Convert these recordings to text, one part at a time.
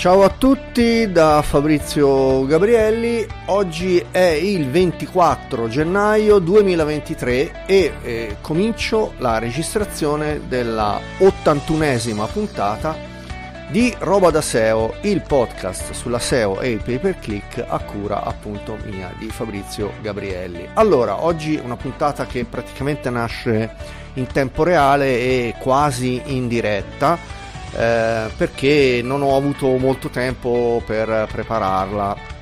Ciao a tutti da Fabrizio Gabrielli, oggi è il 24 gennaio 2023 e eh, comincio la registrazione della 81esima puntata di Roba da SEO, il podcast sulla SEO e il pay per click a cura appunto mia di Fabrizio Gabrielli. Allora, oggi una puntata che praticamente nasce in tempo reale e quasi in diretta eh, perché non ho avuto molto tempo per prepararla.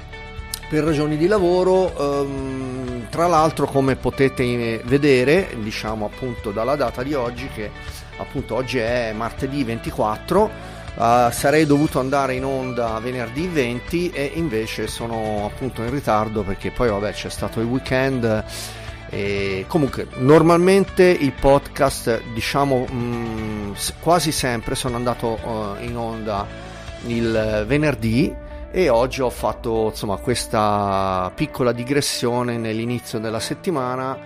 Per ragioni di lavoro ehm, tra l'altro come potete vedere diciamo appunto dalla data di oggi che appunto oggi è martedì 24 Uh, sarei dovuto andare in onda venerdì 20 e invece sono appunto in ritardo perché poi vabbè c'è stato il weekend e comunque, normalmente i podcast, diciamo, mh, mm, quasi sempre sono andato uh, in onda il venerdì e oggi ho fatto insomma questa piccola digressione nell'inizio della settimana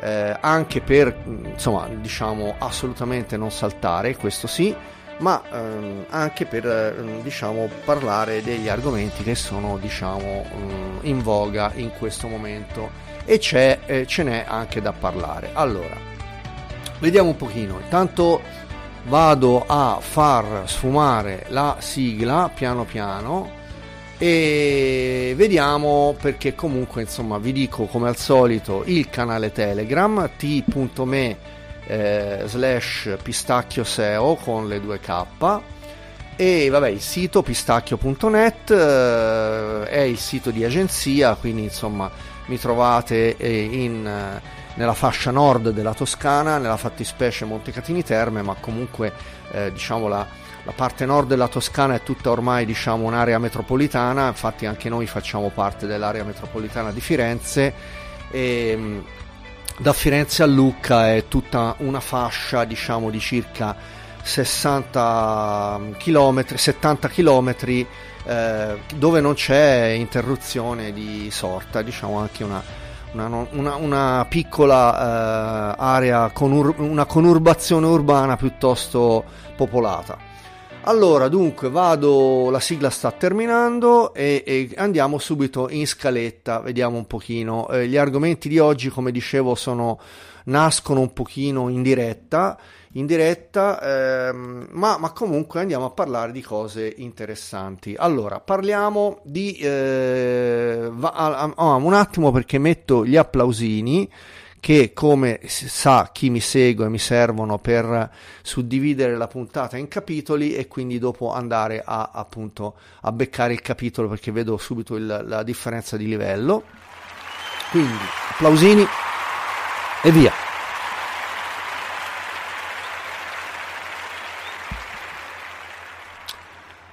eh, anche per insomma diciamo assolutamente non saltare questo sì ma ehm, anche per ehm, diciamo parlare degli argomenti che sono diciamo in voga in questo momento e eh, ce n'è anche da parlare. Allora, vediamo un pochino. Intanto vado a far sfumare la sigla piano piano e vediamo perché comunque insomma vi dico come al solito il canale telegram t.me eh, slash pistacchio seo con le due k e vabbè il sito pistacchio.net eh, è il sito di agenzia quindi insomma mi trovate eh, in, eh, nella fascia nord della Toscana, nella fattispecie Montecatini Terme, ma comunque eh, diciamo la, la, parte nord della Toscana è tutta ormai diciamo, un'area metropolitana, infatti anche noi facciamo parte dell'area metropolitana di Firenze. E mm, da Firenze a Lucca è tutta una fascia diciamo di circa 60 km, 70 km eh, dove non c'è interruzione di sorta, diciamo anche una, una, una, una piccola eh, area, con una conurbazione urbana piuttosto popolata. Allora, dunque, vado, la sigla sta terminando e, e andiamo subito in scaletta, vediamo un pochino. Eh, gli argomenti di oggi, come dicevo, sono, nascono un pochino in diretta in diretta, ehm, ma, ma, comunque andiamo a parlare di cose interessanti. Allora, parliamo di... Eh, va, oh, un attimo perché metto gli applausini che come sa chi mi segue mi servono per suddividere la puntata in capitoli e quindi dopo andare a appunto a beccare il capitolo perché vedo subito il, la differenza di livello quindi applausini e via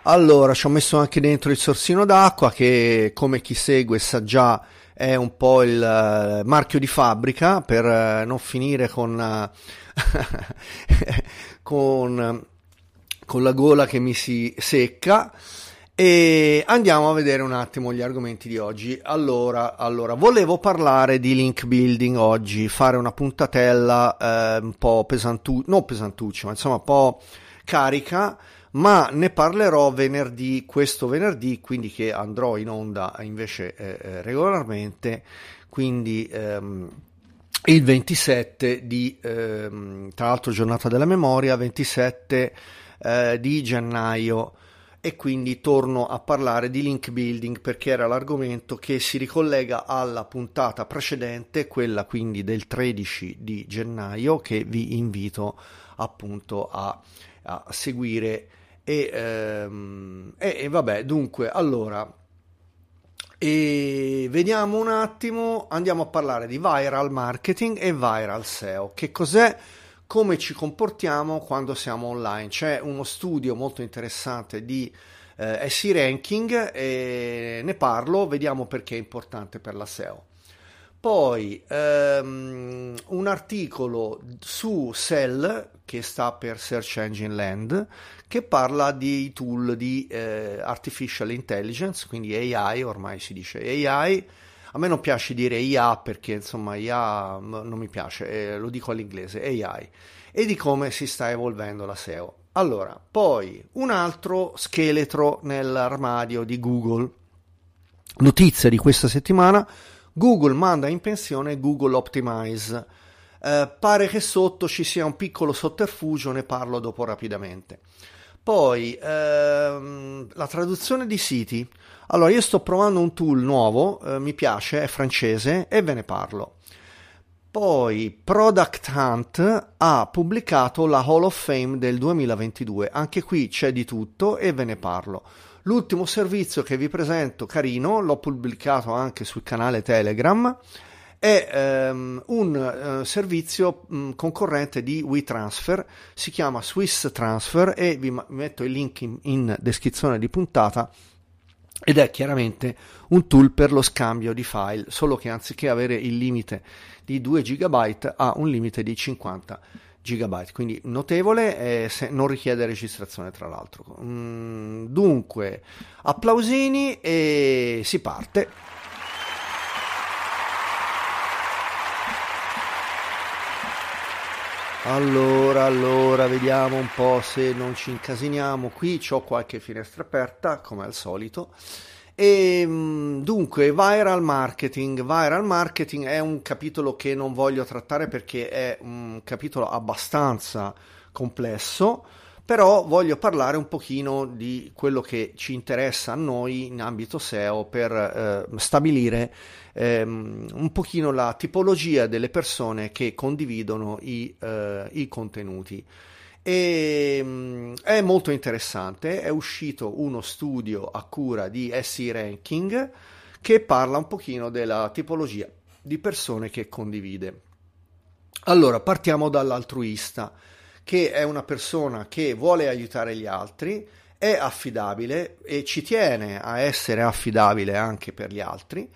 Allora, ci ho messo anche dentro il sorsino d'acqua che, come chi segue sa già, è un po' il uh, marchio di fabbrica per uh, non finire con, uh, con, con la gola che mi si secca. E andiamo a vedere un attimo gli argomenti di oggi. Allora, allora volevo parlare di link building oggi, fare una puntatella eh, un po' pesantuccia, non pesantuccia, ma insomma un po' carica ma ne parlerò venerdì, questo venerdì, quindi che andrò in onda invece eh, eh regolarmente, quindi ehm, il 27 di, ehm, tra l'altro giornata della memoria, 27 eh, di gennaio. E quindi torno a parlare di link building perché era l'argomento che si ricollega alla puntata precedente, quella quindi del 13 di gennaio che vi invito appunto a, a seguire e, ehm, e, e vabbè, dunque, allora, e vediamo un attimo, andiamo a parlare di viral marketing e viral SEO. Che cos'è? Come ci comportiamo quando siamo online? C'è uno studio molto interessante di eh, SE Ranking e ne parlo, vediamo perché è importante per la SEO. Poi ehm, un articolo su Cell, che sta per Search Engine Land, che parla di tool di eh, artificial intelligence, quindi AI, ormai si dice AI. A me non piace dire IA perché insomma IA non mi piace, eh, lo dico all'inglese, AI, e di come si sta evolvendo la SEO. Allora, poi un altro scheletro nell'armadio di Google. Notizia di questa settimana, Google manda in pensione Google Optimize. Eh, pare che sotto ci sia un piccolo sotterfugio, ne parlo dopo rapidamente. Poi ehm, la traduzione di siti. Allora, io sto provando un tool nuovo, eh, mi piace, è francese e ve ne parlo. Poi Product Hunt ha pubblicato la Hall of Fame del 2022, anche qui c'è di tutto e ve ne parlo. L'ultimo servizio che vi presento, carino, l'ho pubblicato anche sul canale Telegram, è um, un uh, servizio um, concorrente di WeTransfer, si chiama Swiss Transfer e vi metto il link in, in descrizione di puntata ed è chiaramente un tool per lo scambio di file, solo che anziché avere il limite di 2 GB ha un limite di 50 GB, quindi notevole e non richiede registrazione tra l'altro. Mm, dunque, applausini e si parte. Allora, allora, vediamo un po' se non ci incasiniamo. Qui ho qualche finestra aperta, come al solito. E mm, dunque, viral marketing. Viral marketing è un capitolo che non voglio trattare perché è un capitolo abbastanza complesso, però voglio parlare un pochino di quello che ci interessa a noi in ambito SEO per eh, stabilire ehm, un pochino la tipologia delle persone che condividono i, eh, i contenuti. E, um, è molto interessante, è uscito uno studio a cura di SE Ranking che parla un pochino della tipologia di persone che condivide. Allora, partiamo dall'altruista, che è una persona che vuole aiutare gli altri, è affidabile e ci tiene a essere affidabile anche per gli altri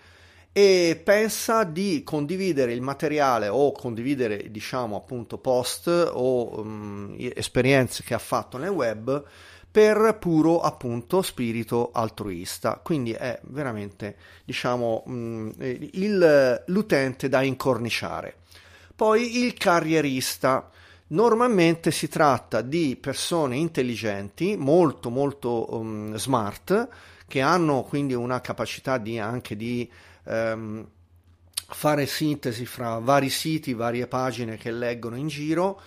e pensa di condividere il materiale o condividere diciamo appunto post o um, esperienze che ha fatto nel web per puro appunto spirito altruista. Quindi è veramente diciamo um, il, l'utente da incorniciare. Poi il carrierista. Normalmente si tratta di persone intelligenti molto molto um, smart che hanno quindi una capacità di anche di ehm, fare sintesi fra vari siti, varie pagine che leggono in giro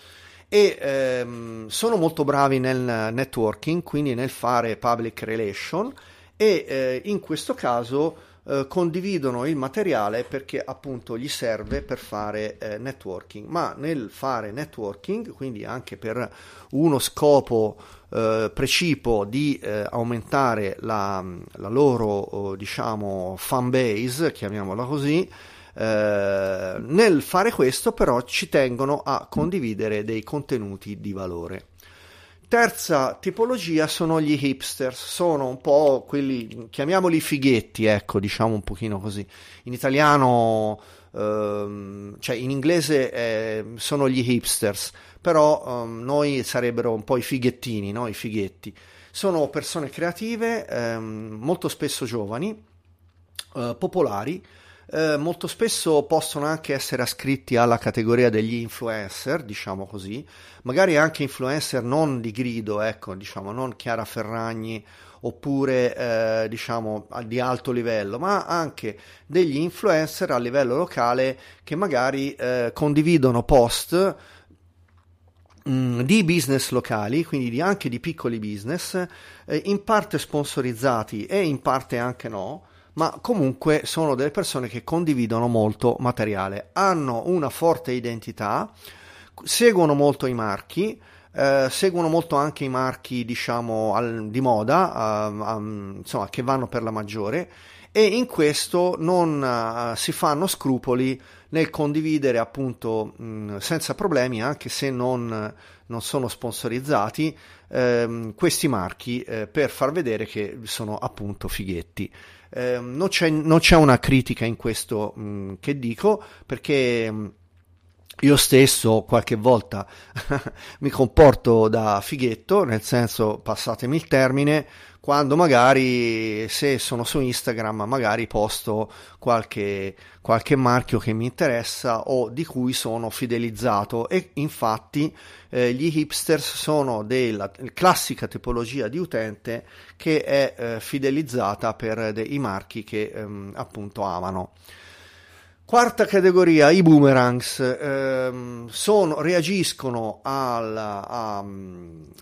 e ehm, sono molto bravi nel networking, quindi nel fare public relation e eh, in questo caso eh, condividono il materiale perché appunto gli serve per fare eh, networking, ma nel fare networking, quindi anche per uno scopo eh, precipo di eh, aumentare la, la loro oh, diciamo fan base, chiamiamola così, eh, nel fare questo però ci tengono a condividere dei contenuti di valore. Terza tipologia sono gli hipsters, sono un po' quelli, chiamiamoli fighetti, ecco, diciamo un pochino così. In italiano, ehm, cioè in inglese eh, sono gli hipsters, però ehm, noi sarebbero un po' i fighettini, no? I fighetti. Sono persone creative, ehm, molto spesso giovani, eh, popolari, eh, molto spesso possono anche essere ascritti alla categoria degli influencer, diciamo così, magari anche influencer non di grido, ecco, diciamo, non Chiara Ferragni oppure eh, diciamo di alto livello, ma anche degli influencer a livello locale che magari eh, condividono post mm, di business locali, quindi di, anche di piccoli business, eh, in parte sponsorizzati e in parte anche no, ma comunque sono delle persone che condividono molto materiale, hanno una forte identità, seguono molto i marchi, eh, seguono molto anche i marchi diciamo al, di moda, uh, um, insomma che vanno per la maggiore e in questo non uh, si fanno scrupoli nel condividere appunto mh, senza problemi anche se non, non sono sponsorizzati ehm, questi marchi eh, per far vedere che sono appunto fighetti. Eh, non, c'è, non, c'è, una critica in questo mh, che dico perché mh, io stesso qualche volta mi comporto da fighetto, nel senso, passatemi il termine, quando magari se sono su Instagram magari posto qualche, qualche marchio che mi interessa o di cui sono fidelizzato e infatti eh, gli hipsters sono della classica tipologia di utente che è eh, fidelizzata per dei marchi che ehm, appunto amano. Quarta categoria, i boomerangs ehm, sono, reagiscono al, a,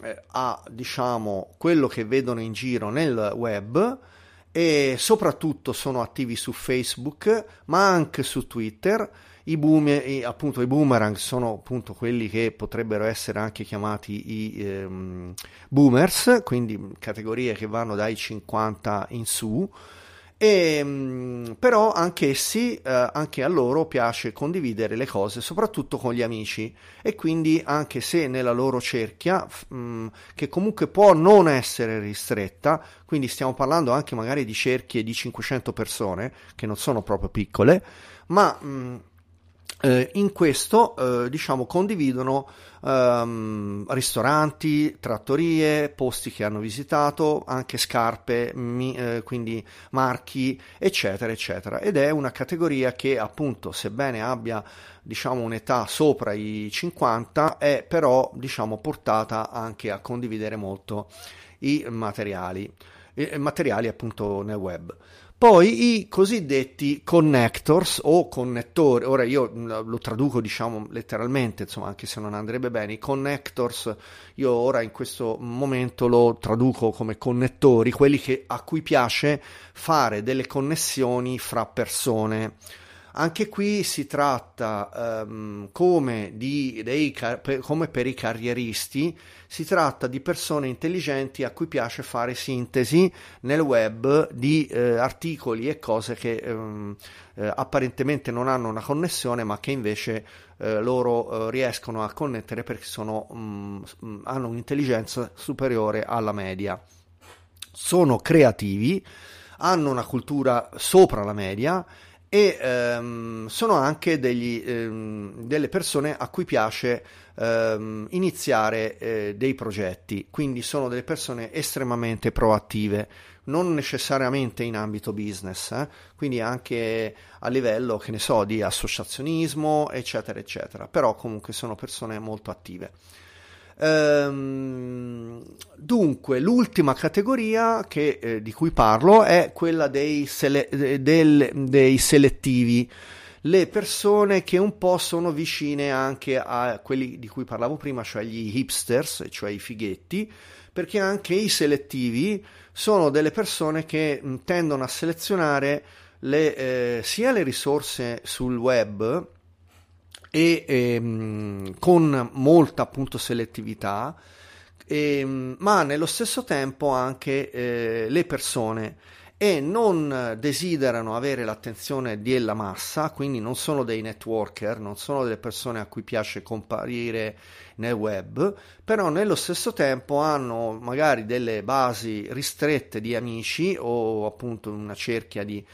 eh, a, diciamo, quello che vedono in giro nel web e soprattutto sono attivi su Facebook, ma anche su Twitter. I, boom, appunto, i boomerang sono appunto quelli che potrebbero essere anche chiamati i ehm, boomers, quindi categorie che vanno dai 50 in su. E, ehm, però anch'essi, eh, anche a loro piace condividere le cose, soprattutto con gli amici. E quindi anche se nella loro cerchia, mh, mm, che comunque può non essere ristretta, quindi stiamo parlando anche magari di cerchie di 500 persone, che non sono proprio piccole, ma mh, mm, eh, in questo eh, diciamo condividono ehm, ristoranti, trattorie, posti che hanno visitato, anche scarpe, mi, eh, quindi marchi, eccetera, eccetera. Ed è una categoria che appunto, sebbene abbia diciamo un'età sopra i 50, è però diciamo portata anche a condividere molto i materiali, eh, materiali appunto nel web. Poi i cosiddetti connectors o connettori, ora io lo traduco diciamo letteralmente, insomma, anche se non andrebbe bene, i connectors io ora in questo momento lo traduco come connettori, quelli che, a cui piace fare delle connessioni fra persone. Anche qui si tratta, um, come, di, dei, come per i carrieristi, si tratta di persone intelligenti a cui piace fare sintesi nel web di eh, articoli e cose che um, eh, apparentemente non hanno una connessione, ma che invece eh, loro eh, riescono a connettere perché sono, um, hanno un'intelligenza superiore alla media. Sono creativi, hanno una cultura sopra la media e ehm, sono anche degli, ehm, delle persone a cui piace ehm, iniziare eh, dei progetti, quindi sono delle persone estremamente proattive, non necessariamente in ambito business, eh? quindi anche a livello, che ne so, di associazionismo, eccetera, eccetera, però comunque sono persone molto attive. Ehm, dunque, l'ultima categoria che, eh, di cui parlo è quella dei, sele- del, dei selettivi. Le persone che un po' sono vicine anche a quelli di cui parlavo prima, cioè gli hipsters, cioè i fighetti, perché anche i selettivi sono delle persone che tendono a selezionare le, eh, sia le risorse sul web e ehm, con molta appunto selettività, ehm, ma nello stesso tempo anche eh, le persone. E non desiderano avere l'attenzione della massa, quindi non sono dei networker, non sono delle persone a cui piace comparire nel web, però nello stesso tempo hanno magari delle basi ristrette di amici o appunto una cerchia di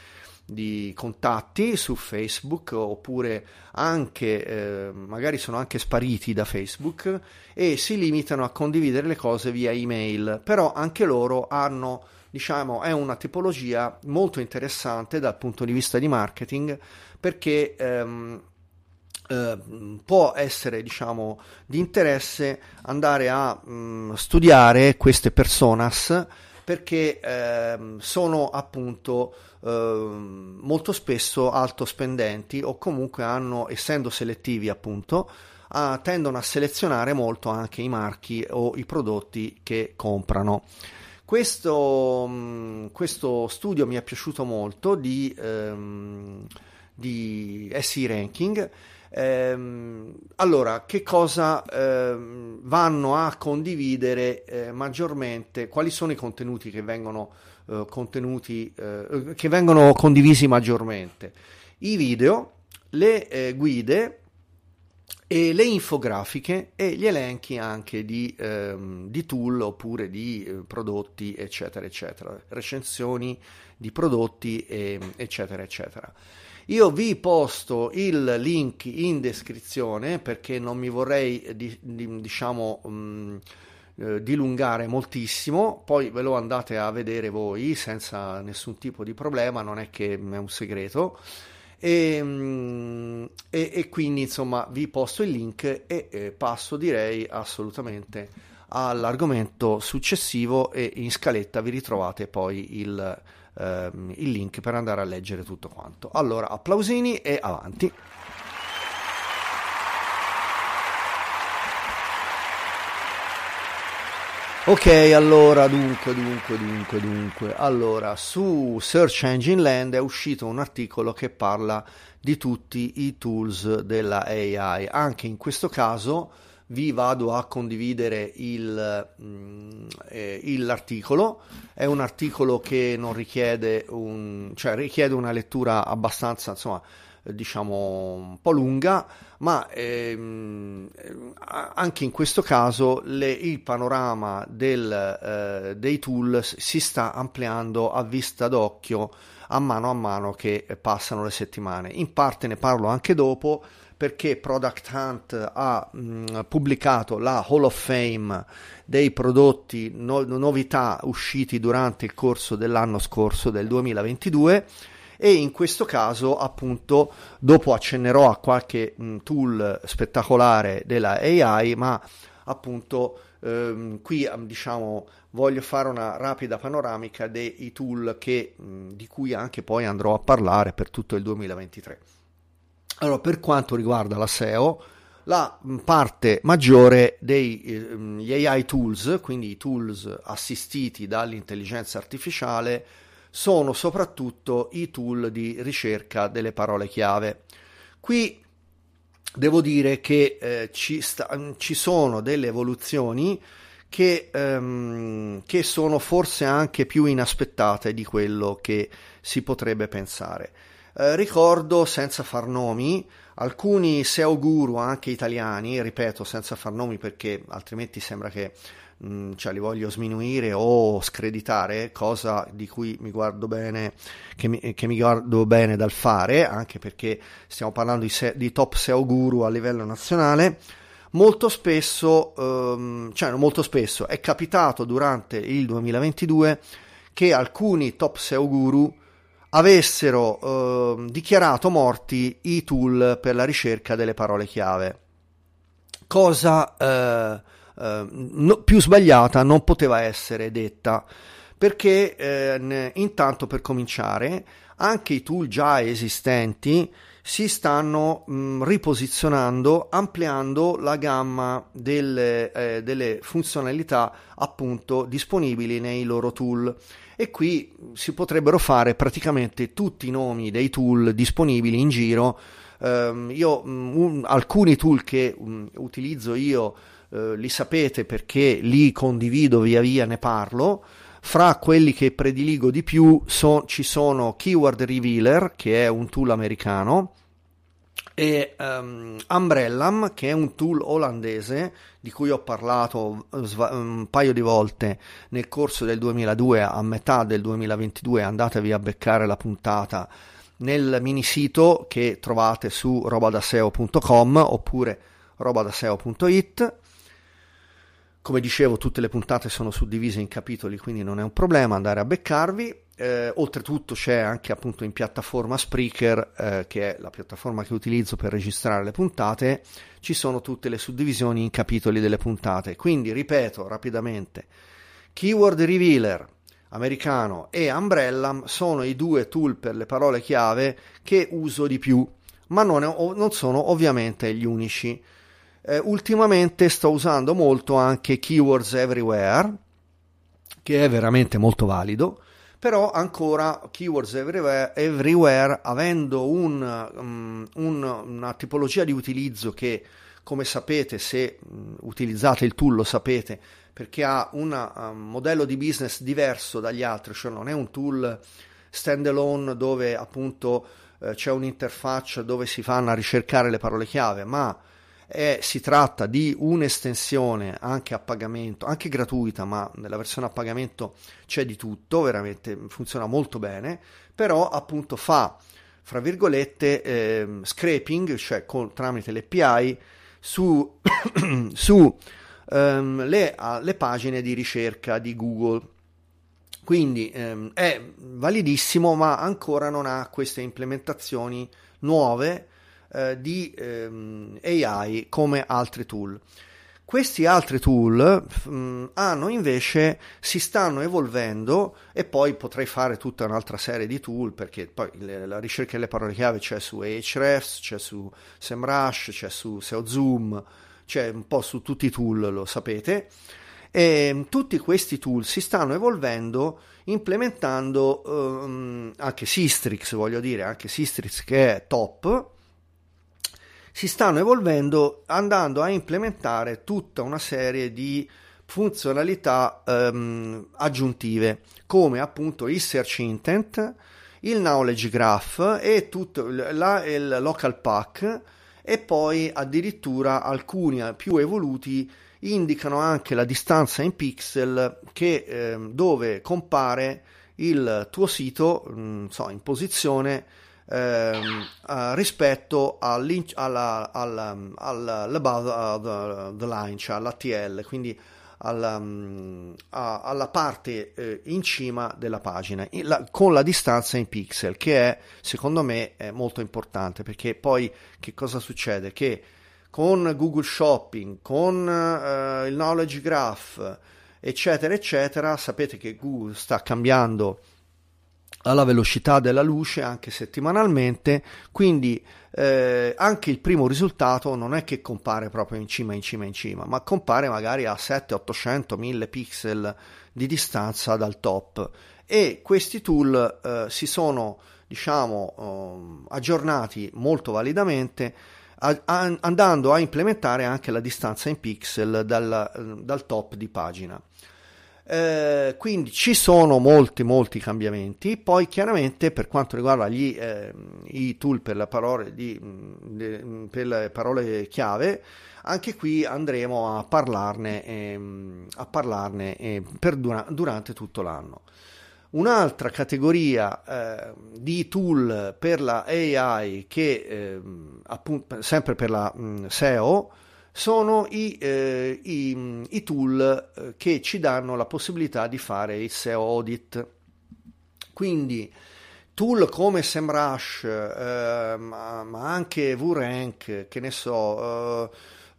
di contatti su Facebook oppure anche eh, magari sono anche spariti da Facebook e si limitano a condividere le cose via email. Però anche loro hanno diciamo è una tipologia molto interessante dal punto di vista di marketing perché ehm, eh, può essere diciamo di interesse andare a mh, mm, studiare queste personas perché ehm, sono appunto ehm, molto spesso alto spendenti o comunque hanno, essendo selettivi appunto, a, tendono a selezionare molto anche i marchi o i prodotti che comprano. Questo, mm, questo studio mi è piaciuto molto di, ehm, di SE Ranking Ehm, allora, che cosa ehm, vanno a condividere eh, maggiormente? Quali sono i contenuti che vengono, eh, contenuti, eh, che vengono condivisi maggiormente? I video, le eh, guide e le infografiche e gli elenchi anche di, ehm, di tool oppure di eh, prodotti, eccetera, eccetera, recensioni di prodotti, eccetera, eccetera. Io vi posto il link in descrizione perché non mi vorrei di, di, diciamo mh, mm, eh, dilungare moltissimo, poi ve lo andate a vedere voi senza nessun tipo di problema, non è che è un segreto. E, mm, e, e quindi insomma vi posto il link e, e passo direi assolutamente all'argomento successivo e in scaletta vi ritrovate poi il, ehm, il link per andare a leggere tutto quanto. Allora, applausini e avanti. Ok, allora, dunque, dunque, dunque, dunque. Allora, su Search Engine Land è uscito un articolo che parla di tutti i tools della AI. Anche in questo caso vi vado a condividere il, mm, eh, l'articolo. È un articolo che non richiede un, cioè richiede una lettura abbastanza, insomma, diciamo un po' lunga, ma ehm, anche in questo caso le, il panorama del, eh, dei tool si sta ampliando a vista d'occhio a mano a mano che passano le settimane. In parte ne parlo anche dopo perché Product Hunt ha mh, pubblicato la Hall of Fame dei prodotti no, novità usciti durante il corso dell'anno scorso del 2022 e in questo caso appunto dopo accennerò a qualche mh, tool spettacolare della AI ma appunto ehm, qui diciamo voglio fare una rapida panoramica dei tool che, mh, di cui anche poi andrò a parlare per tutto il 2023 allora per quanto riguarda la SEO la parte maggiore degli eh, AI tools, quindi i tools assistiti dall'intelligenza artificiale, sono soprattutto i tool di ricerca delle parole chiave. Qui devo dire che eh, ci, sta, ci, sono delle evoluzioni che, ehm, che, sono forse anche più inaspettate di quello che si potrebbe pensare. Eh, ricordo, senza far nomi, alcuni SEO guru anche italiani, ripeto senza far nomi perché altrimenti sembra che Mm, cioè li voglio sminuire o screditare, cosa di cui mi guardo bene, che mi, che mi guardo bene dal fare, anche perché stiamo parlando di, se, di top SEO guru a livello nazionale. Molto spesso, ehm, cioè molto spesso, è capitato durante il 2022 che alcuni top SEO guru avessero eh, dichiarato morti i tool per la ricerca delle parole chiave. Cosa eh, eh, no, più sbagliata non poteva essere detta perché eh, intanto per cominciare anche i tool già esistenti si stanno mh, riposizionando ampliando la gamma delle, eh, delle funzionalità appunto disponibili nei loro tool e qui si potrebbero fare praticamente tutti i nomi dei tool disponibili in giro um, io um, alcuni tool che um, utilizzo io eh, li sapete perché li condivido via via, ne parlo. Fra quelli che prediligo di più so, ci sono Keyword Revealer, che è un tool americano, e um, Umbrellam, che è un tool olandese di cui ho parlato un paio di volte nel corso del 2002, a metà del 2022, andatevi a beccare la puntata nel mini sito che trovate su robadaseo.com oppure robadaseo.it. Come dicevo, tutte le puntate sono suddivise in capitoli, quindi non è un problema andare a beccarvi. Eh, oltretutto c'è anche appunto in piattaforma Spreaker, eh, che è la piattaforma che utilizzo per registrare le puntate, ci sono tutte le suddivisioni in capitoli delle puntate. Quindi ripeto rapidamente, Keyword Revealer americano e Umbrella sono i due tool per le parole chiave che uso di più, ma non, è, non sono ovviamente gli unici. Eh, ultimamente sto usando molto anche Keywords Everywhere, che è veramente molto valido, però ancora Keywords Everywhere, everywhere avendo un, um, un, una tipologia di utilizzo che, come sapete, se um, utilizzate il tool lo sapete, perché ha un um, modello di business diverso dagli altri, cioè non è un tool standalone dove appunto eh, c'è un'interfaccia dove si fanno a ricercare le parole chiave, ma è, si tratta di un'estensione anche a pagamento, anche gratuita, ma nella versione a pagamento c'è di tutto, veramente funziona molto bene, però appunto fa, fra virgolette, eh, scraping, cioè con, tramite l'API, su, su ehm, le, le, pagine di ricerca di Google. Quindi ehm, è validissimo, ma ancora non ha queste implementazioni nuove eh, di ehm, AI come altri tool. Questi altri tool mh, mm, hanno invece, si stanno evolvendo e poi potrei fare tutta un'altra serie di tool perché poi le, la ricerca delle parole chiave c'è su Ahrefs, c'è su SEMrush, c'è su SEO Zoom, c'è un po' su tutti i tool, lo sapete. E mm, tutti questi tool si stanno evolvendo implementando um, anche Sistrix, voglio dire, anche Sistrix che è top, si stanno evolvendo andando a implementare tutta una serie di funzionalità um, aggiuntive come appunto il search intent, il knowledge graph e tutto la, il local pack e poi addirittura alcuni più evoluti indicano anche la distanza in pixel che, eh, dove compare il tuo sito mh, so, in posizione ehm, uh, rispetto alla, alla, all'above the, line, cioè all'ATL, quindi alla, um, alla parte eh, in cima della pagina la, con la distanza in pixel che è secondo me è molto importante perché poi che cosa succede? Che con Google Shopping con eh, il Knowledge Graph eccetera eccetera sapete che Google sta cambiando alla velocità della luce anche settimanalmente, quindi eh, anche il primo risultato non è che compare proprio in cima, in cima, in cima, ma compare magari a 7, 800, 1000 pixel di distanza dal top e questi tool eh, si sono diciamo eh, aggiornati molto validamente andando a implementare anche la distanza in pixel dal, dal top di pagina. Eh, quindi ci sono molti molti cambiamenti. Poi chiaramente per quanto riguarda gli, eh, i tool per le, parole di, de, per le parole chiave anche qui andremo a parlarne, eh, a parlarne eh, dura, durante tutto l'anno. Un'altra categoria eh, di tool per la AI che eh, appunto sempre per la mh, SEO sono i, eh, i, i tool eh, che ci danno la possibilità di fare il SEO audit. Quindi tool come SEMrush, eh, ma, ma, anche VRank, che ne so, eh,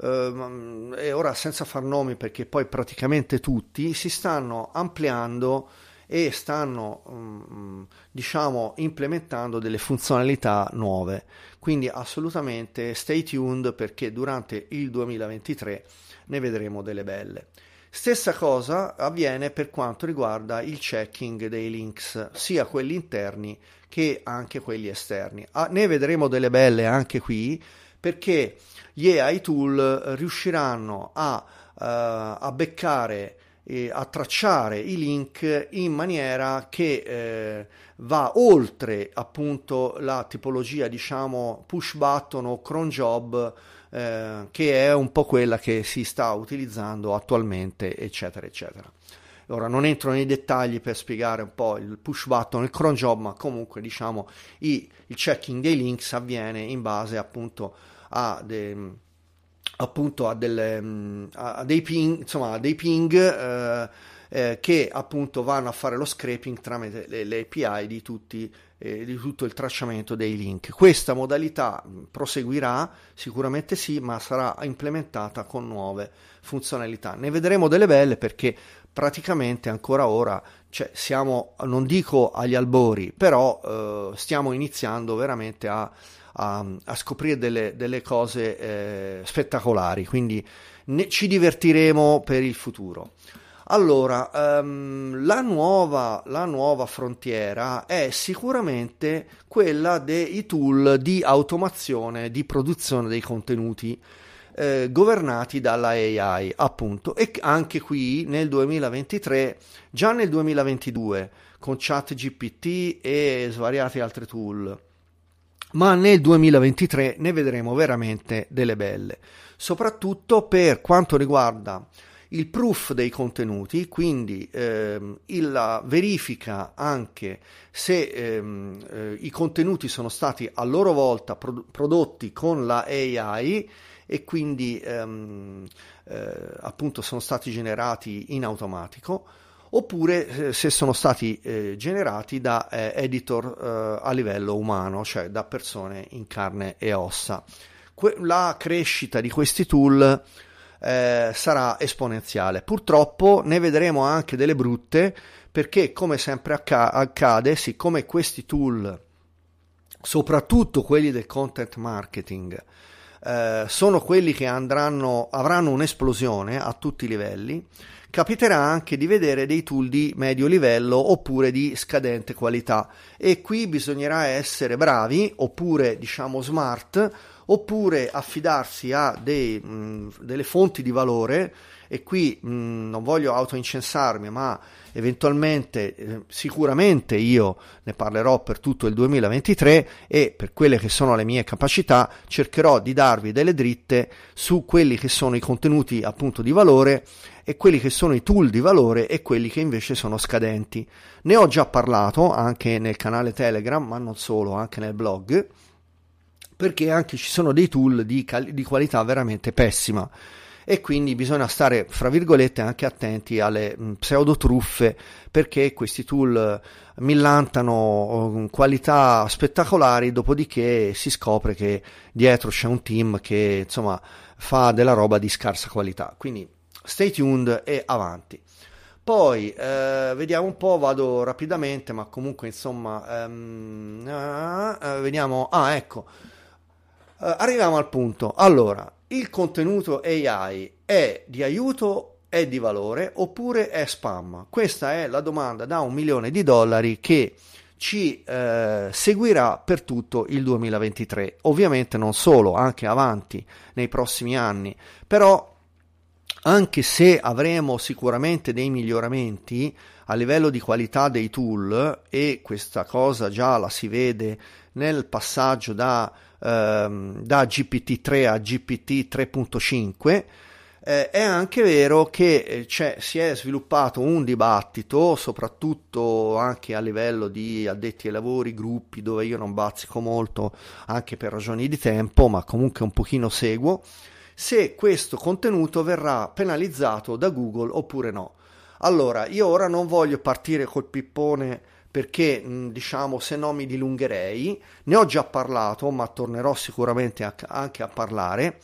eh, e ora senza far nomi perché poi praticamente tutti si stanno ampliando e stanno um, diciamo implementando delle funzionalità nuove quindi assolutamente stay tuned perché durante il 2023 ne vedremo delle belle Stessa cosa avviene per quanto riguarda il checking dei links, sia quelli interni che anche quelli esterni. Ah, ne vedremo delle belle anche qui perché gli AI tool riusciranno a, uh, a beccare eh, a tracciare i link in maniera che eh, va oltre appunto la tipologia diciamo push button o cron job eh, che è un po' quella che si sta utilizzando attualmente eccetera eccetera. Ora non entro nei dettagli per spiegare un po' il push button e il cron job ma comunque diciamo i, il checking dei links avviene in base appunto a de, appunto a, delle, a dei ping, insomma, a dei ping eh, eh, che appunto vanno a fare lo scraping tramite le, le API di, tutti, eh, di tutto il tracciamento dei link. Questa modalità proseguirà sicuramente sì, ma sarà implementata con nuove funzionalità. Ne vedremo delle belle perché praticamente ancora ora cioè, siamo, non dico agli albori, però eh, stiamo iniziando veramente a a, a scoprire delle, delle cose eh, spettacolari, quindi ne, ci divertiremo per il futuro. Allora, um, la, nuova, la nuova frontiera è sicuramente quella dei tool di automazione di produzione dei contenuti eh, governati dalla AI, appunto, e anche qui nel 2023, già nel 2022, con ChatGPT e svariati altri tool ma nel 2023 ne vedremo veramente delle belle, soprattutto per quanto riguarda il proof dei contenuti, quindi ehm, la verifica anche se ehm, eh, i contenuti sono stati a loro volta pro- prodotti con la AI e quindi ehm, eh, appunto sono stati generati in automatico oppure eh, se sono stati eh, generati da eh, editor eh, a livello umano, cioè da persone in carne e ossa. Que- la crescita di questi tool eh, sarà esponenziale. Purtroppo ne vedremo anche delle brutte perché come sempre acca- accade, siccome questi tool, soprattutto quelli del content marketing, eh, sono quelli che andranno, avranno un'esplosione a tutti i livelli, capiterà anche di vedere dei tool di medio livello oppure di scadente qualità. E qui bisognerà essere bravi oppure diciamo smart oppure affidarsi a dei, mh, delle fonti di valore e qui mh, non voglio autoincensarmi ma eventualmente eh, sicuramente io ne parlerò per tutto il 2023 e per quelle che sono le mie capacità cercherò di darvi delle dritte su quelli che sono i contenuti appunto di valore e quelli che sono i tool di valore e quelli che invece sono scadenti. Ne ho già parlato anche nel canale Telegram, ma non solo, anche nel blog perché anche ci sono dei tool di, cal- di qualità veramente pessima e quindi bisogna stare, fra virgolette, anche attenti alle mh, pseudo truffe perché questi tool millantano mh, qualità spettacolari, dopodiché si scopre che dietro c'è un team che insomma fa della roba di scarsa qualità. Quindi stay tuned e avanti. Poi eh, vediamo un po', vado rapidamente, ma comunque insomma, uh, uh, vediamo. Ah, ecco Uh, arriviamo al punto. Allora, il contenuto AI è di aiuto, è di valore oppure è spam? Questa è la domanda da un milione di dollari che ci eh, seguirà per tutto il 2023. Ovviamente non solo, anche avanti nei prossimi anni, però anche se avremo sicuramente dei miglioramenti a livello di qualità dei tool e questa cosa già la si vede nel passaggio da ehm, da GPT-3 a GPT 3.5, eh, è anche vero che eh, si è sviluppato un dibattito, soprattutto anche a livello di addetti ai lavori, gruppi dove io non bazzico molto anche per ragioni di tempo, ma comunque un pochino seguo, se questo contenuto verrà penalizzato da Google oppure no. Allora, io ora non voglio partire col pippone perché diciamo se no mi dilungherei, ne ho già parlato ma tornerò sicuramente a, anche a parlare.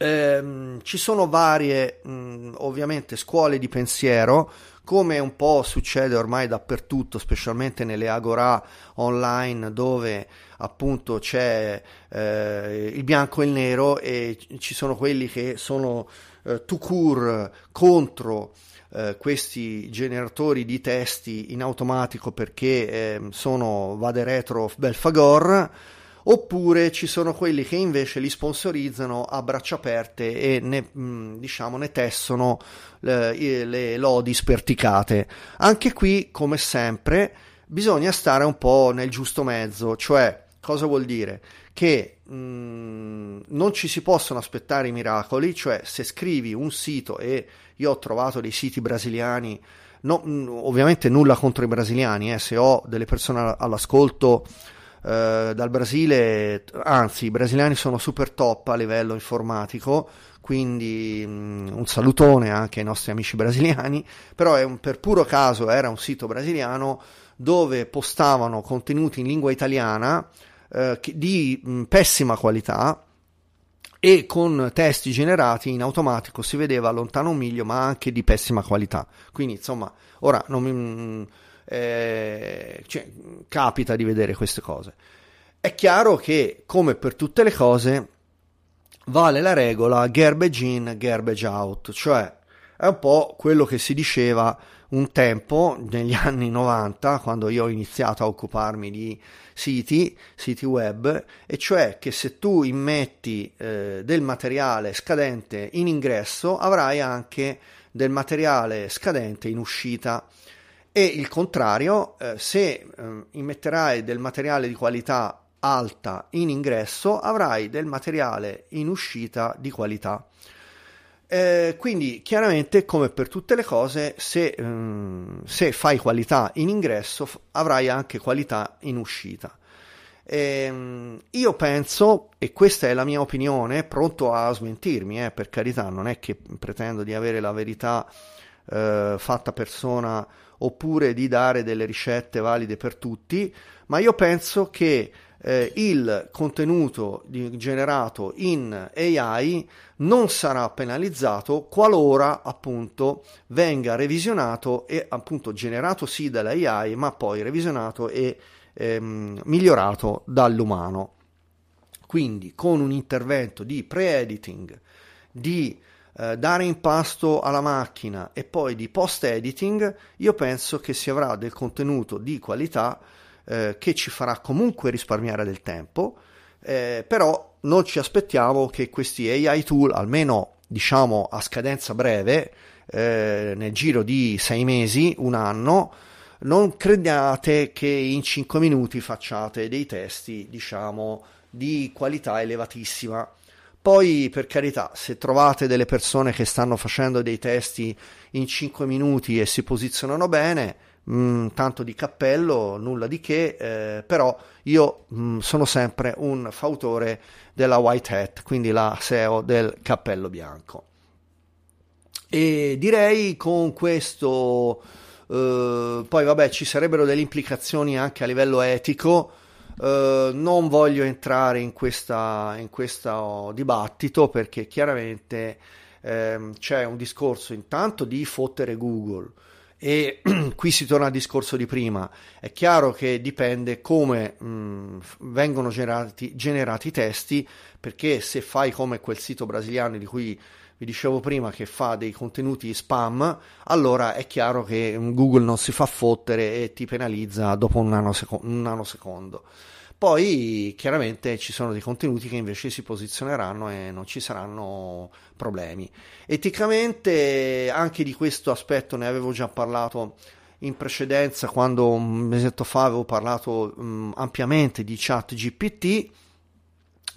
Ehm, ci sono varie mh, ovviamente scuole di pensiero come un po' succede ormai dappertutto, specialmente nelle agora online dove appunto c'è eh, il bianco e il nero e ci sono quelli che sono eh, tout court contro eh, questi generatori di testi in automatico perché eh, sono vade retro Belfagor oppure ci sono quelli che invece li sponsorizzano a braccia aperte e ne, mm, diciamo, ne tessono le, le lodi sperticate. Anche qui, come sempre, bisogna stare un po' nel giusto mezzo, cioè cosa vuol dire? Che mh, mm, non ci si possono aspettare i miracoli, cioè se scrivi un sito e io ho trovato dei siti brasiliani, no, ovviamente nulla contro i brasiliani, eh, se ho delle persone all'ascolto eh, dal Brasile, anzi i brasiliani sono super top a livello informatico, quindi mh, un salutone anche ai nostri amici brasiliani, però un, per puro caso era un sito brasiliano dove postavano contenuti in lingua italiana eh, di mh, pessima qualità e con testi generati in automatico si vedeva lontano un miglio ma anche di pessima qualità. Quindi insomma ora non mi, eh, cioè, capita di vedere queste cose. È chiaro che come per tutte le cose vale la regola garbage in garbage out cioè è un po' quello che si diceva un tempo, negli anni 90, quando io ho iniziato a occuparmi di siti, siti web, e cioè che se tu immetti eh, del materiale scadente in ingresso, avrai anche del materiale scadente in uscita. E il contrario, eh, se eh, immetterai del materiale di qualità alta in ingresso, avrai del materiale in uscita di qualità. Eh, quindi chiaramente come per tutte le cose se, um, se, fai qualità in ingresso avrai anche qualità in uscita. Eh, io penso, e questa è la mia opinione, pronto a smentirmi, eh, per carità, non è che pretendo di avere la verità eh, fatta persona oppure di dare delle ricette valide per tutti, ma io penso che eh, il contenuto generato in AI non sarà penalizzato qualora appunto venga revisionato e appunto generato sì dall'AI ma poi revisionato e ehm, migliorato dall'umano. Quindi con un intervento di pre-editing, di eh, dare impasto alla macchina e poi di post-editing, io penso che si avrà del contenuto di qualità eh, che ci farà comunque risparmiare del tempo, eh, però non ci aspettiamo che questi AI tool, almeno diciamo a scadenza breve, eh, nel giro di sei mesi, un anno, non crediate che in 5 minuti facciate dei testi, diciamo, di qualità elevatissima. Poi, per carità, se trovate delle persone che stanno facendo dei testi in 5 minuti e si posizionano bene, mh, mm, tanto di cappello, nulla di che, eh, però io mh, mm, sono sempre un fautore della white hat, quindi la SEO del cappello bianco. E direi con questo, eh, poi vabbè, ci sarebbero delle implicazioni anche a livello etico. Uh, non voglio entrare in, questa, in questo dibattito perché chiaramente ehm, c'è un discorso intanto di fottere Google, e qui si torna al discorso di prima. È chiaro che dipende come mh, vengono generati, generati i testi, perché se fai come quel sito brasiliano di cui vi dicevo prima che fa dei contenuti spam, allora è chiaro che Google non si fa fottere e ti penalizza dopo un nanosecondo. Un nanosecondo. Poi chiaramente ci sono dei contenuti che invece si posizioneranno e non ci saranno problemi. Eticamente anche di questo aspetto ne avevo già parlato in precedenza quando un mesetto fa avevo parlato um, ampiamente di chat GPT,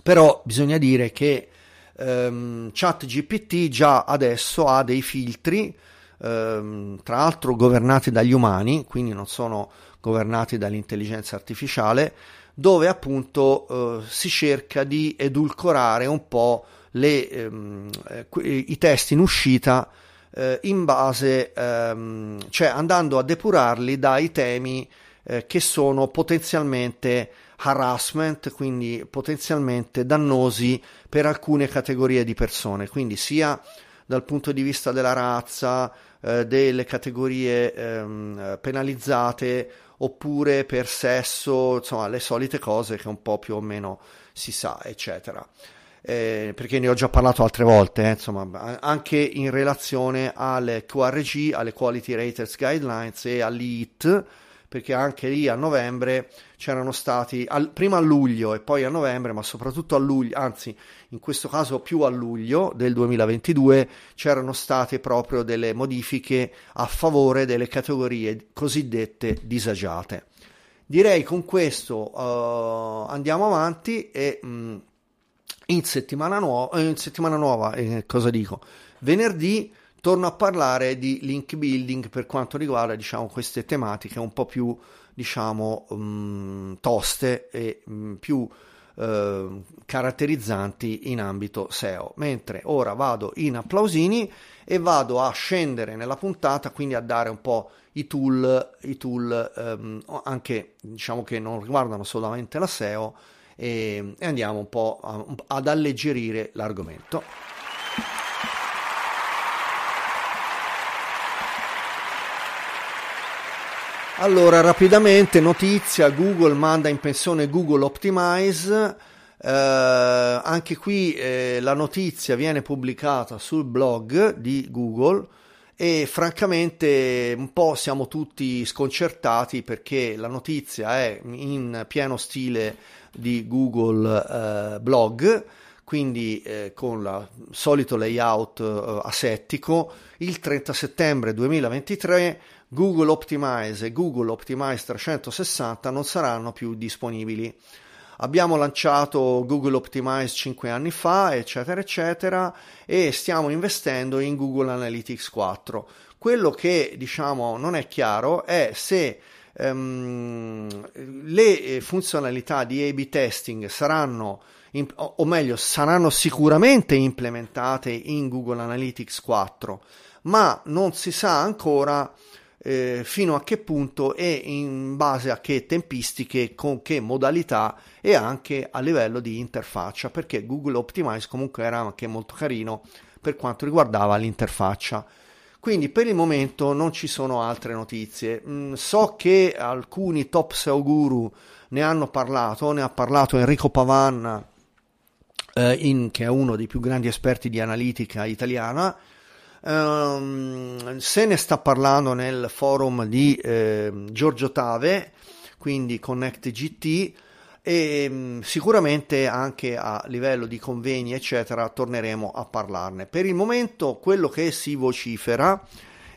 però bisogna dire che um, chat GPT già adesso ha dei filtri, um, tra l'altro governati dagli umani, quindi non sono governati dall'intelligenza artificiale, dove appunto eh, si cerca di edulcorare un po' le, ehm, eh, i testi in uscita eh, in base, ehm, cioè andando a depurarli dai temi eh, che sono potenzialmente harassment, quindi potenzialmente dannosi per alcune categorie di persone, quindi sia dal punto di vista della razza, eh, delle categorie ehm, penalizzate oppure per sesso, insomma le solite cose che un po' più o meno si sa, eccetera. Eh, perché ne ho già parlato altre volte, eh, insomma, anche in relazione alle QRG, alle Quality Raters Guidelines e all'IT, perché anche lì a novembre c'erano stati, al, prima a luglio e poi a novembre, ma soprattutto a luglio, anzi in questo caso più a luglio del 2022, c'erano state proprio delle modifiche a favore delle categorie cosiddette disagiate. Direi con questo uh, andiamo avanti e mh, mm, in, settimana nuova, in settimana nuova eh, cosa dico? Venerdì torno a parlare di link building per quanto riguarda diciamo, queste tematiche un po' più diciamo, um, toste e um, più uh, caratterizzanti in ambito SEO. Mentre ora vado in applausini e vado a scendere nella puntata, quindi a dare un po' i tool, i tool um, anche diciamo che non riguardano solamente la SEO e, e andiamo un po' a, ad alleggerire l'argomento. Allora, rapidamente, notizia, Google manda in pensione Google Optimize, eh, anche qui eh, la notizia viene pubblicata sul blog di Google e francamente un po' siamo tutti sconcertati perché la notizia è in pieno stile di Google eh, Blog, quindi eh, con il solito layout eh, asettico, il 30 settembre 2023 Google Optimize e Google Optimize 360 non saranno più disponibili. abbiamo lanciato Google Optimize 5 anni fa, eccetera, eccetera, e stiamo investendo in Google Analytics 4. Quello che diciamo non è chiaro è se um, le funzionalità di A-B testing saranno o meglio saranno sicuramente implementate in Google Analytics 4, ma non si sa ancora eh, fino a che punto e in base a che tempistiche, con che modalità e anche a livello di interfaccia, perché Google Optimize comunque era anche molto carino per quanto riguardava l'interfaccia. Quindi per il momento non ci sono altre notizie. Mm, so che alcuni top SEO guru ne hanno parlato, ne ha parlato Enrico Pavan, eh, in, che è uno dei più grandi esperti di analitica italiana, Um, se ne sta parlando nel forum di eh, Giorgio Tave, quindi Connect GT, e um, sicuramente anche a livello di convegni, eccetera, torneremo a parlarne. Per il momento, quello che si vocifera,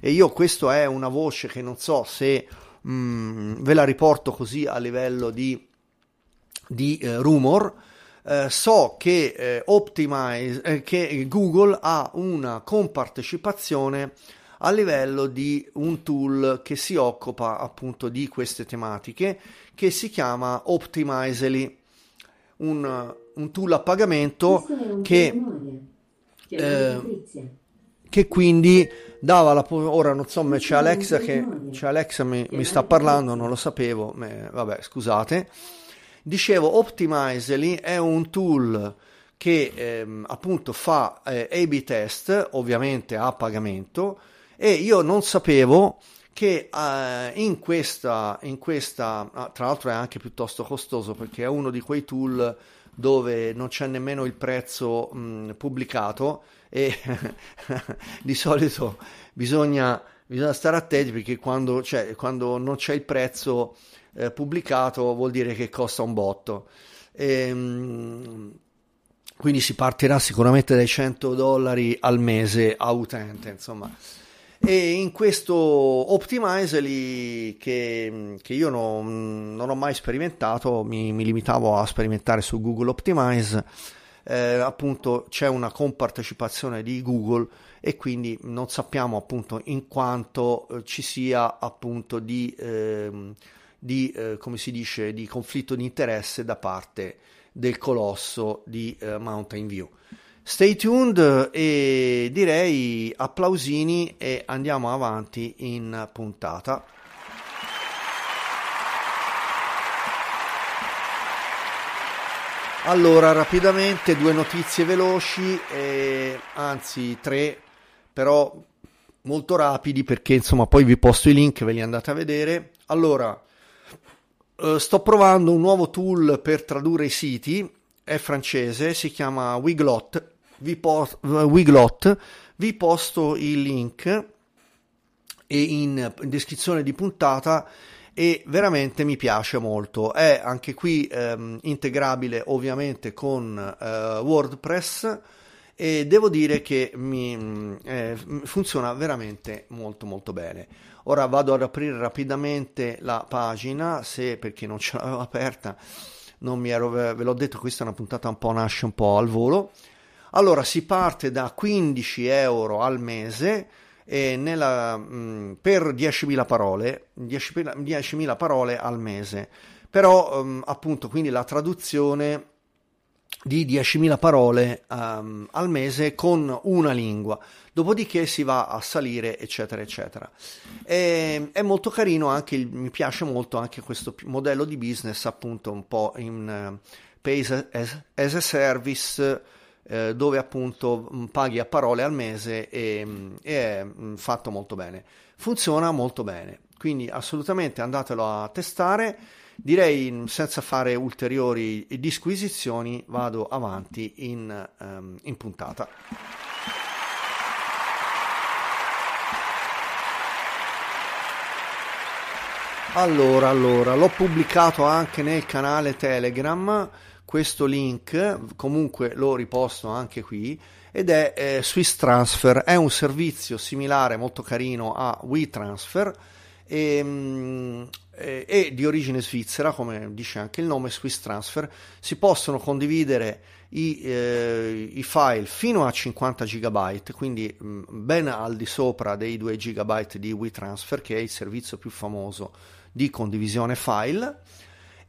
e io questa è una voce che non so se um, ve la riporto così a livello di, di uh, rumor eh, so che, eh, Optimize, eh, che Google ha una compartecipazione a livello di un tool che si occupa appunto di queste tematiche che si chiama Optimizely, un, un tool a pagamento che, eh, che quindi dava la ora non so c'è Alexa che c'è Alexa mi, mi sta parlando non lo sapevo ma, vabbè scusate Dicevo, Optimizely è un tool che ehm, appunto fa eh, A-B test, ovviamente a pagamento, e io non sapevo che eh, in, questa, in questa, ah, tra l'altro è anche piuttosto costoso perché è uno di quei tool dove non c'è nemmeno il prezzo mh, pubblicato e di solito bisogna, bisogna, stare attenti perché quando, cioè, quando non c'è il prezzo eh, pubblicato vuol dire che costa un botto. E, ehm, quindi si partirà sicuramente dai 100 dollari al mese a utente, insomma. E in questo Optimizely che, che io non, non, ho mai sperimentato, mi, mi, limitavo a sperimentare su Google Optimize, eh, appunto c'è una compartecipazione di Google e quindi non sappiamo appunto in quanto eh, ci sia appunto di... Eh, di, eh, come si dice, di conflitto di interesse da parte del colosso di eh, Mountain View. Stay tuned e direi applausini e andiamo avanti in puntata. Allora, rapidamente due notizie veloci, eh, anzi tre, però molto rapidi perché insomma poi vi posto i link, ve li andate a vedere. Allora, Uh, sto provando un nuovo tool per tradurre i siti, è francese, si chiama Wiglot. Vi, post, uh, Wiglot. Vi posto il link in descrizione di puntata e veramente mi piace molto. È anche qui um, integrabile ovviamente con uh, WordPress e devo dire che mi, eh, funziona veramente molto molto bene. Ora vado ad aprire rapidamente la pagina, se perché non ce l'avevo aperta, non mi ero, ve l'ho detto, questa è una puntata un po' nasce un po' al volo. Allora si parte da 15 euro al mese nella, mh, mm, per 10.000 parole, 10.000, 10.000 parole al mese. Però mh, mm, appunto quindi la traduzione di 10.000 parole um, al mese con una lingua, dopodiché si va a salire, eccetera, eccetera. E, è molto carino anche, mi piace molto anche questo modello di business, appunto un po' in uh, pay as, as, a service, uh, dove appunto paghi a parole al mese e, um, e è um, fatto molto bene. Funziona molto bene, quindi assolutamente andatelo a testare direi senza fare ulteriori disquisizioni vado avanti in, um, in puntata. Allora, allora, l'ho pubblicato anche nel canale Telegram, questo link, comunque lo riposto anche qui, ed è eh, Swiss Transfer, è un servizio similare, molto carino a WeTransfer, e, ehm, eh, è di origine svizzera, come dice anche il nome, Swiss Transfer, si possono condividere i, eh, i file fino a 50 GB, quindi mh, ben al di sopra dei 2 GB di WeTransfer, che è il servizio più famoso di condivisione file.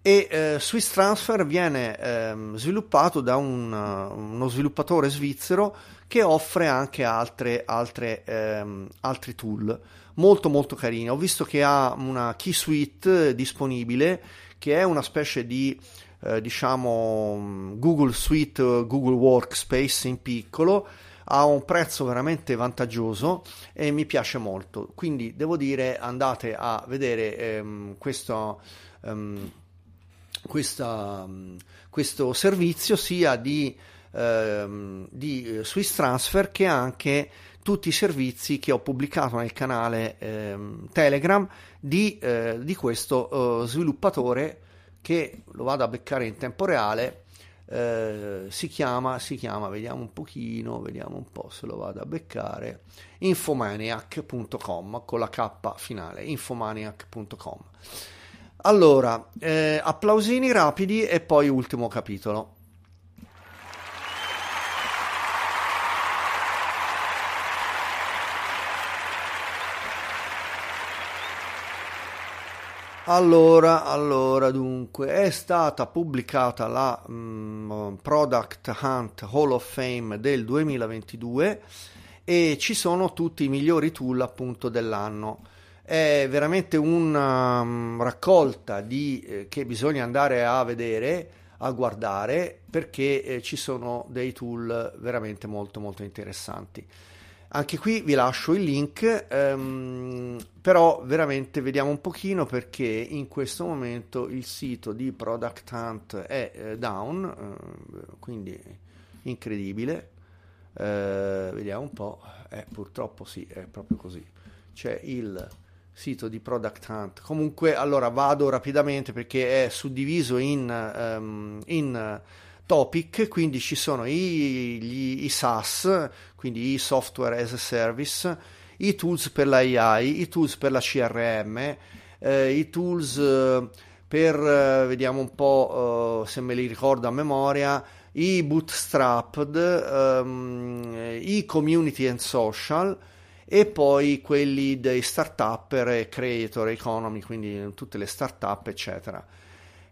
E eh, Swiss Transfer viene eh, sviluppato da un, uno sviluppatore svizzero che offre anche altre, altre, ehm, altri tool molto molto carini. Ho visto che ha una key suite disponibile che è una specie di eh, diciamo Google Suite, Google Workspace in piccolo ha un prezzo veramente vantaggioso e mi piace molto. Quindi devo dire andate a vedere ehm, questo ehm, questa, questo servizio sia di, ehm, di, Swiss Transfer che anche tutti i servizi che ho pubblicato nel canale ehm, Telegram di, eh, di questo eh, sviluppatore che lo vado a beccare in tempo reale. Eh, si chiama, si chiama, vediamo un pochino, vediamo un po' se lo vado a beccare, infomaniac.com con la K finale, infomaniac.com. Allora, eh, applausini rapidi e poi ultimo capitolo. Allora, allora, dunque, è stata pubblicata la um, Product Hunt Hall of Fame del 2022 e ci sono tutti i migliori tool appunto dell'anno è veramente una um, raccolta di, eh, che bisogna andare a vedere, a guardare, perché eh, ci sono dei tool veramente molto molto interessanti. Anche qui vi lascio il link, ehm, però veramente vediamo un pochino perché in questo momento il sito di Product Hunt è eh, down, eh, quindi incredibile. Eh, vediamo un po', eh, purtroppo sì, è proprio così. C'è il sito di Product Hunt. Comunque, allora vado rapidamente perché è suddiviso in, um, in topic, quindi ci sono i, gli, i SaaS, quindi i software as a service, i tools per la AI, i tools per la CRM, eh, i tools eh, per, eh, vediamo un po' eh, se me li ricordo a memoria, i bootstrapped, um, i community and social, e poi quelli dei start-up e creator economy, quindi tutte le start-up, eccetera.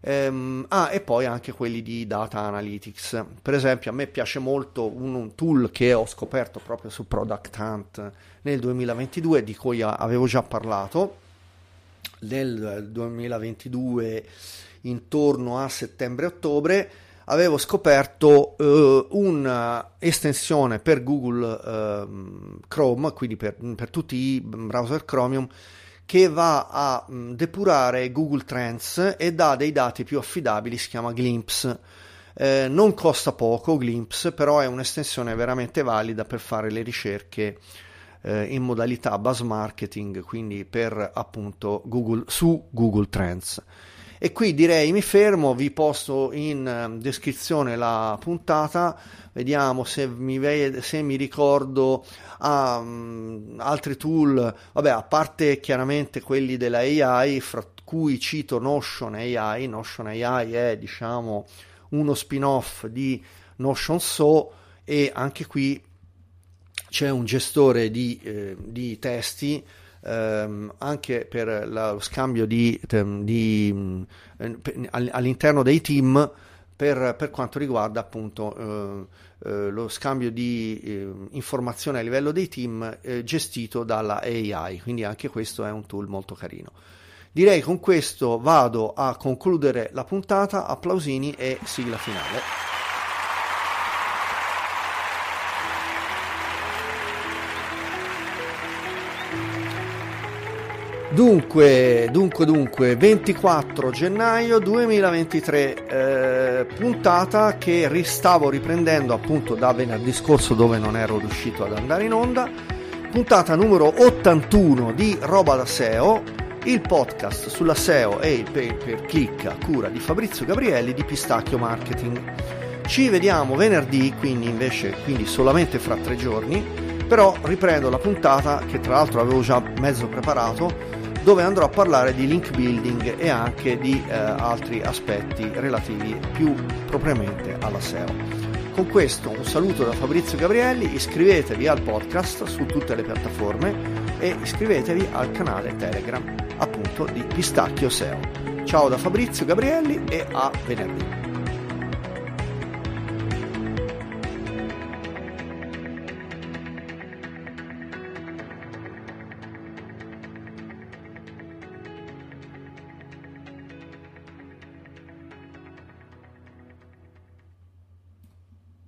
Um, ah, e poi anche quelli di data analytics. Per esempio, a me piace molto un, un, tool che ho scoperto proprio su Product Hunt nel 2022, di cui avevo già parlato. Nel 2022, intorno a settembre-ottobre, avevo scoperto uh, un'estensione per Google uh, Chrome, quindi per, per, tutti i browser Chromium, che va a um, depurare Google Trends e dà dei dati più affidabili, si chiama Glimpse. Eh, non costa poco Glimpse, però è un'estensione veramente valida per fare le ricerche eh, in modalità buzz marketing, quindi per appunto Google, su Google Trends. E qui direi mi fermo, vi posto in ehm, descrizione la puntata, vediamo se mi, ve- se mi ricordo um, altri tool, vabbè a parte chiaramente quelli della AI, fra cui cito Notion AI, Notion AI è diciamo uno spin-off di Notion So e anche qui c'è un gestore di, eh, di testi ehm, anche per lo scambio di, di, eh, all'interno dei team per, per, quanto riguarda appunto eh, eh, lo scambio di eh, informazioni a livello dei team eh, gestito dalla AI, quindi anche questo è un tool molto carino. Direi con questo vado a concludere la puntata, applausini e sigla finale. Dunque, dunque, dunque, 24 gennaio 2023, eh, puntata che ristavo riprendendo appunto da venerdì scorso dove non ero riuscito ad andare in onda, puntata numero 81 di Roba da SEO, il podcast sulla SEO e il pay per click a cura di Fabrizio Gabrielli di Pistacchio Marketing. Ci vediamo venerdì, quindi invece quindi solamente fra tre giorni, però riprendo la puntata che tra l'altro avevo già mezzo preparato dove andrò a parlare di link building e anche di eh, altri aspetti relativi più propriamente alla SEO. Con questo un saluto da Fabrizio Gabrielli, iscrivetevi al podcast su tutte le piattaforme e iscrivetevi al canale Telegram appunto di Pistacchio SEO. Ciao da Fabrizio Gabrielli e a venerdì.